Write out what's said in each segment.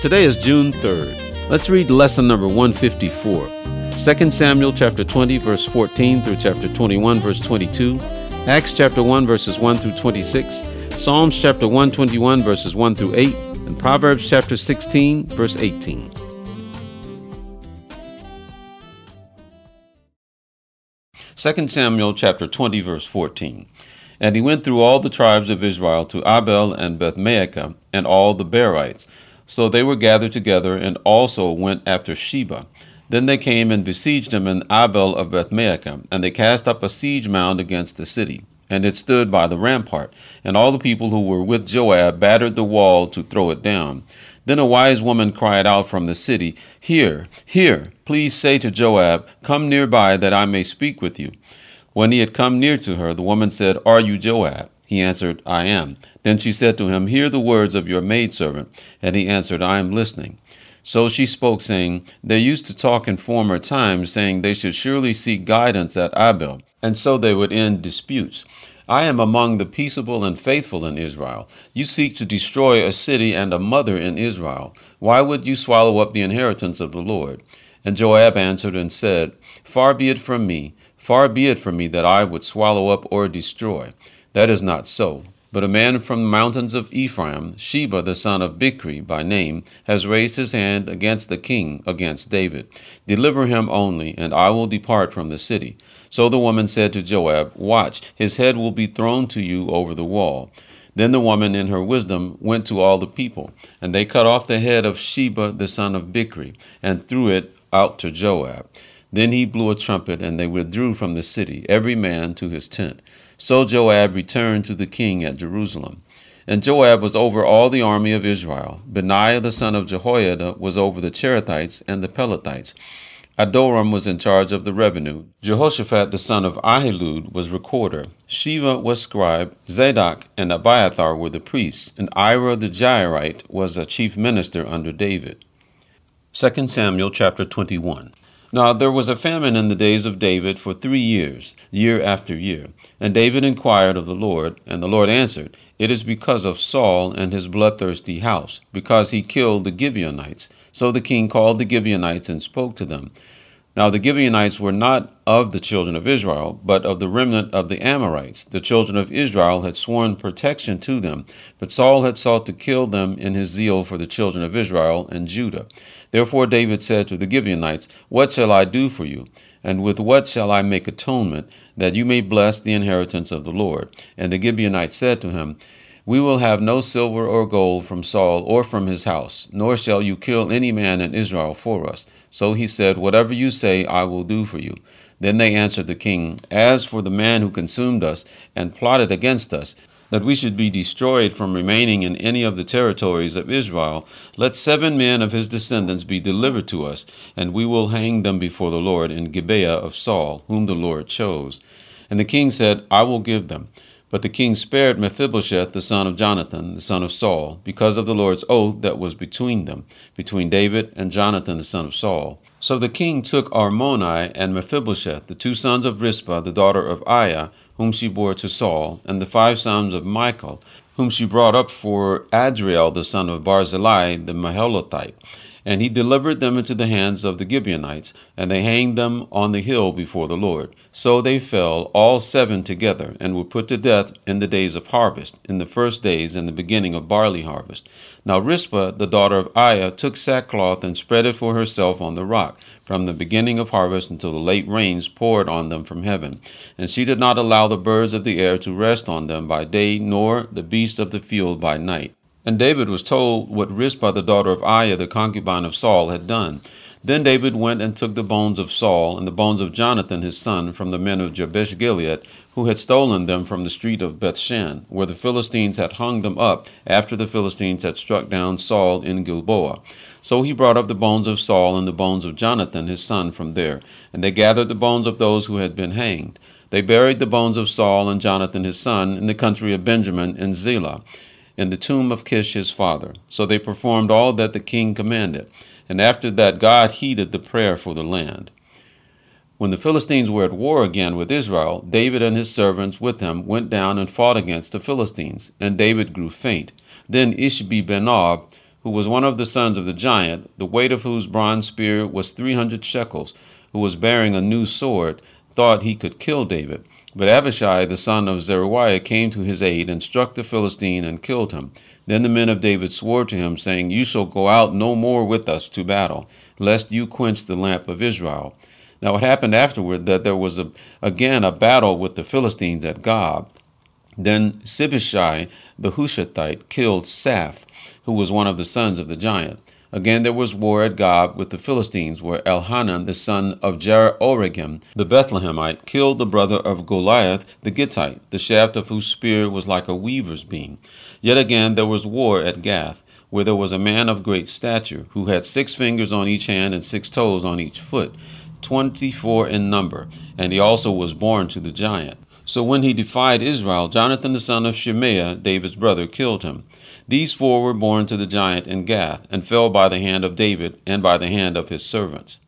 Today is June 3rd. Let's read lesson number 154. 2 Samuel chapter 20 verse 14 through chapter 21 verse 22, Acts chapter 1 verses 1 through 26, Psalms chapter 121 verses 1 through 8, and Proverbs chapter 16 verse 18. Second Samuel chapter 20 verse 14. And he went through all the tribes of Israel to Abel and Bethmaachah and all the Berites. So they were gathered together and also went after Sheba. Then they came and besieged him in Abel of Bethmaachah, and they cast up a siege mound against the city. And it stood by the rampart, and all the people who were with Joab battered the wall to throw it down. Then a wise woman cried out from the city, Here, here, please say to Joab, Come nearby that I may speak with you. When he had come near to her, the woman said, Are you Joab? He answered, I am. Then she said to him, Hear the words of your maidservant. And he answered, I am listening. So she spoke, saying, They used to talk in former times, saying they should surely seek guidance at Abel, and so they would end disputes. I am among the peaceable and faithful in Israel. You seek to destroy a city and a mother in Israel. Why would you swallow up the inheritance of the Lord? And Joab answered and said, Far be it from me, far be it from me that I would swallow up or destroy. That is not so. But a man from the mountains of Ephraim, Sheba the son of Bichri by name, has raised his hand against the king, against David. Deliver him only, and I will depart from the city. So the woman said to Joab, Watch, his head will be thrown to you over the wall. Then the woman, in her wisdom, went to all the people, and they cut off the head of Sheba the son of Bichri, and threw it out to Joab. Then he blew a trumpet, and they withdrew from the city, every man to his tent. So Joab returned to the king at Jerusalem. And Joab was over all the army of Israel. Benaiah the son of Jehoiada was over the Cherethites and the Pelethites. Adoram was in charge of the revenue. Jehoshaphat the son of Ahilud was recorder. Sheva was scribe. Zadok and Abiathar were the priests. And Ira the Jairite was a chief minister under David. 2 Samuel chapter 21. Now there was a famine in the days of David for three years, year after year. And David inquired of the Lord, and the Lord answered, It is because of Saul and his bloodthirsty house, because he killed the Gibeonites. So the king called the Gibeonites and spoke to them. Now the Gibeonites were not of the children of Israel, but of the remnant of the Amorites. The children of Israel had sworn protection to them, but Saul had sought to kill them in his zeal for the children of Israel and Judah. Therefore David said to the Gibeonites, What shall I do for you? And with what shall I make atonement, that you may bless the inheritance of the Lord? And the Gibeonites said to him, we will have no silver or gold from Saul or from his house, nor shall you kill any man in Israel for us. So he said, Whatever you say, I will do for you. Then they answered the king, As for the man who consumed us and plotted against us, that we should be destroyed from remaining in any of the territories of Israel, let seven men of his descendants be delivered to us, and we will hang them before the Lord in Gibeah of Saul, whom the Lord chose. And the king said, I will give them. But the king spared Mephibosheth the son of Jonathan, the son of Saul, because of the Lord's oath that was between them, between David and Jonathan the son of Saul. So the king took Armoni and Mephibosheth, the two sons of Rizpah, the daughter of Aiah, whom she bore to Saul, and the five sons of Michal, whom she brought up for Adriel the son of Barzillai the Meholathite and he delivered them into the hands of the Gibeonites, and they hanged them on the hill before the Lord. So they fell, all seven together, and were put to death in the days of harvest, in the first days in the beginning of barley harvest. Now Rizpah, the daughter of Aiah, took sackcloth and spread it for herself on the rock, from the beginning of harvest until the late rains poured on them from heaven. And she did not allow the birds of the air to rest on them by day, nor the beasts of the field by night. And David was told what Rizpah the daughter of Aiah, the concubine of Saul, had done. Then David went and took the bones of Saul and the bones of Jonathan his son from the men of Jabesh Gilead, who had stolen them from the street of Bethshan, where the Philistines had hung them up after the Philistines had struck down Saul in Gilboa. So he brought up the bones of Saul and the bones of Jonathan his son from there, and they gathered the bones of those who had been hanged. They buried the bones of Saul and Jonathan his son in the country of Benjamin in Zelah, in the tomb of Kish his father. So they performed all that the king commanded. And after that, God heeded the prayer for the land. When the Philistines were at war again with Israel, David and his servants with him went down and fought against the Philistines, and David grew faint. Then Ishbi Benob, who was one of the sons of the giant, the weight of whose bronze spear was three hundred shekels, who was bearing a new sword, thought he could kill David. But Abishai the son of Zeruiah came to his aid and struck the Philistine and killed him. Then the men of David swore to him, saying, You shall go out no more with us to battle, lest you quench the lamp of Israel. Now it happened afterward that there was a, again a battle with the Philistines at Gob. Then Sibbechai the Hushathite killed Saph, who was one of the sons of the giant. Again there was war at Gob with the Philistines, where Elhanan the son of Jaare-Oregim the Bethlehemite killed the brother of Goliath the Gittite, the shaft of whose spear was like a weaver's beam. Yet again there was war at Gath, where there was a man of great stature, who had six fingers on each hand and six toes on each foot, twenty-four in number, and he also was born to the giant. So when he defied Israel, Jonathan the son of Shimeah, David's brother, killed him. These four were born to the giant in Gath, and fell by the hand of David and by the hand of his servants.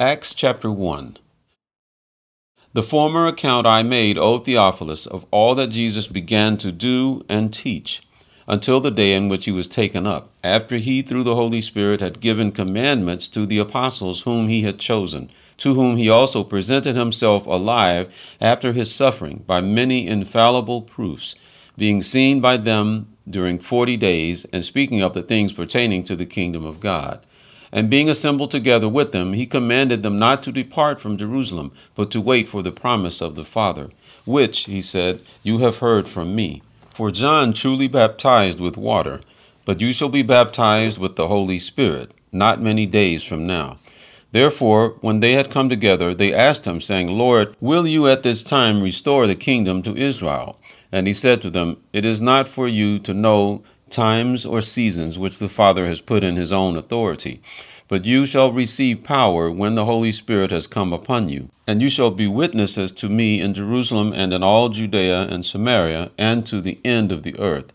Acts chapter 1 The former account I made, O Theophilus, of all that Jesus began to do and teach, until the day in which he was taken up, after he, through the Holy Spirit, had given commandments to the apostles whom he had chosen, to whom he also presented himself alive after his suffering by many infallible proofs being seen by them during forty days, and speaking of the things pertaining to the kingdom of God. And being assembled together with them, he commanded them not to depart from Jerusalem, but to wait for the promise of the Father, which, he said, you have heard from me. For John truly baptized with water, but you shall be baptized with the Holy Spirit, not many days from now. Therefore, when they had come together, they asked him, saying, Lord, will you at this time restore the kingdom to Israel? And he said to them, It is not for you to know times or seasons which the Father has put in his own authority. But you shall receive power when the Holy Spirit has come upon you. And you shall be witnesses to me in Jerusalem and in all Judea and Samaria and to the end of the earth.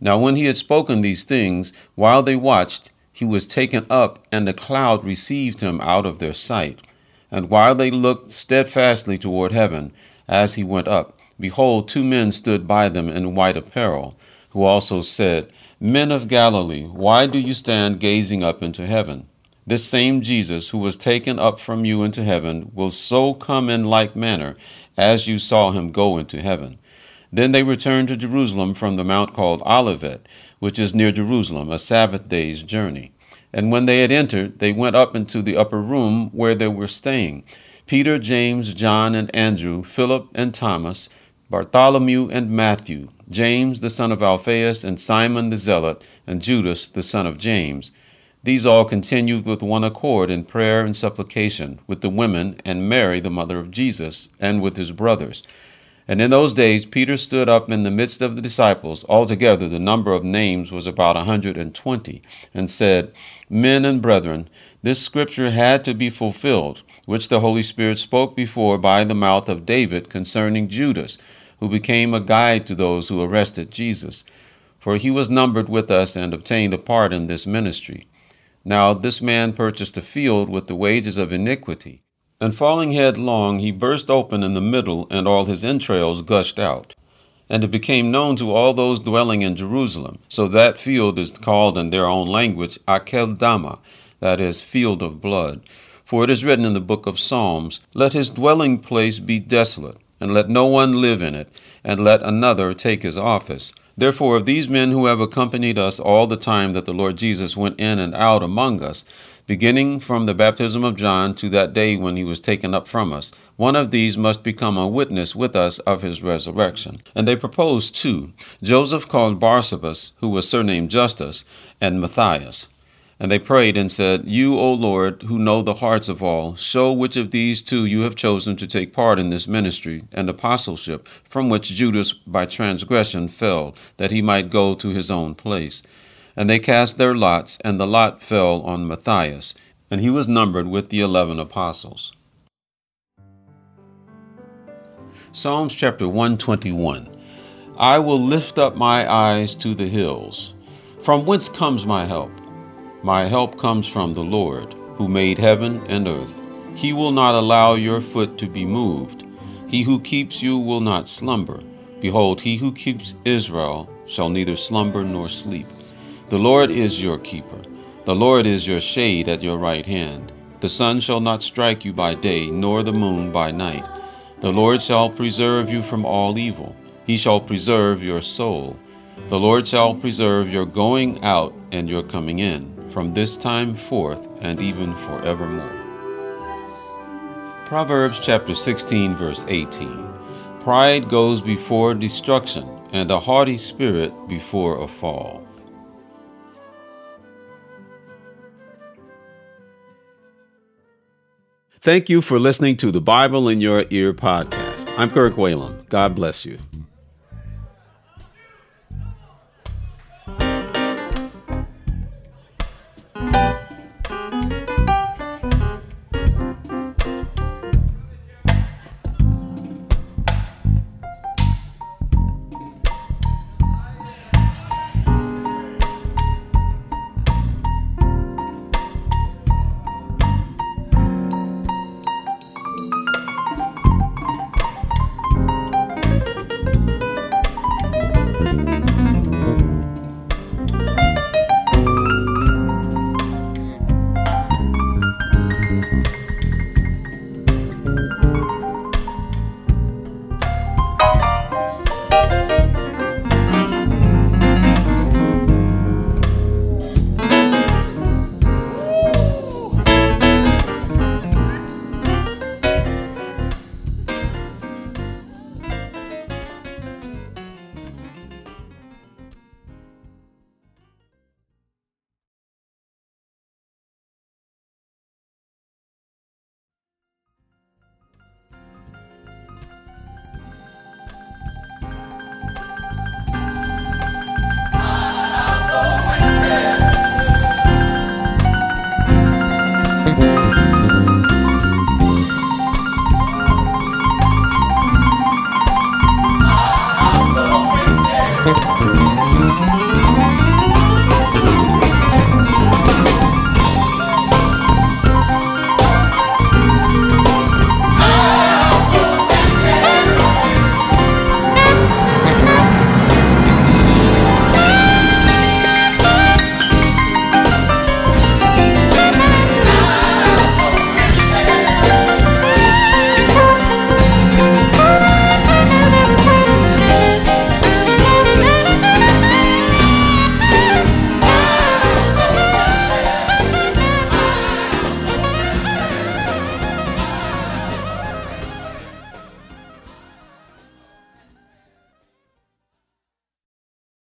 Now, when he had spoken these things, while they watched, he was taken up, and a cloud received him out of their sight. And while they looked steadfastly toward heaven, as he went up, behold, two men stood by them in white apparel, who also said, Men of Galilee, why do you stand gazing up into heaven? This same Jesus, who was taken up from you into heaven, will so come in like manner as you saw him go into heaven. Then they returned to Jerusalem from the mount called Olivet which is near Jerusalem, a Sabbath day's journey. And when they had entered, they went up into the upper room where they were staying Peter, James, John, and Andrew, Philip and Thomas, Bartholomew and Matthew, James the son of Alphaeus, and Simon the Zealot, and Judas the son of James. These all continued with one accord in prayer and supplication with the women and Mary, the mother of Jesus, and with his brothers. And in those days Peter stood up in the midst of the disciples, altogether the number of names was about a hundred and twenty, and said, Men and brethren, this scripture had to be fulfilled, which the Holy Spirit spoke before by the mouth of David concerning Judas, who became a guide to those who arrested Jesus. For he was numbered with us and obtained a part in this ministry. Now this man purchased a field with the wages of iniquity and falling headlong, he burst open in the middle, and all his entrails gushed out. And it became known to all those dwelling in Jerusalem. So that field is called in their own language Akeldama, that is, field of blood. For it is written in the book of Psalms, Let his dwelling place be desolate, and let no one live in it, and let another take his office. Therefore, of these men who have accompanied us all the time that the Lord Jesus went in and out among us, beginning from the baptism of John to that day when he was taken up from us, one of these must become a witness with us of his resurrection. And they proposed two Joseph called Barsabas, who was surnamed Justus, and Matthias. And they prayed and said, You, O Lord, who know the hearts of all, show which of these two you have chosen to take part in this ministry and apostleship, from which Judas by transgression fell, that he might go to his own place. And they cast their lots, and the lot fell on Matthias, and he was numbered with the eleven apostles. Psalms chapter 121 I will lift up my eyes to the hills. From whence comes my help? My help comes from the Lord, who made heaven and earth. He will not allow your foot to be moved. He who keeps you will not slumber. Behold, he who keeps Israel shall neither slumber nor sleep. The Lord is your keeper. The Lord is your shade at your right hand. The sun shall not strike you by day, nor the moon by night. The Lord shall preserve you from all evil. He shall preserve your soul. The Lord shall preserve your going out and your coming in, from this time forth and even forevermore. Proverbs chapter 16, verse 18. Pride goes before destruction, and a haughty spirit before a fall. Thank you for listening to the Bible in Your Ear podcast. I'm Kirk Whalum. God bless you.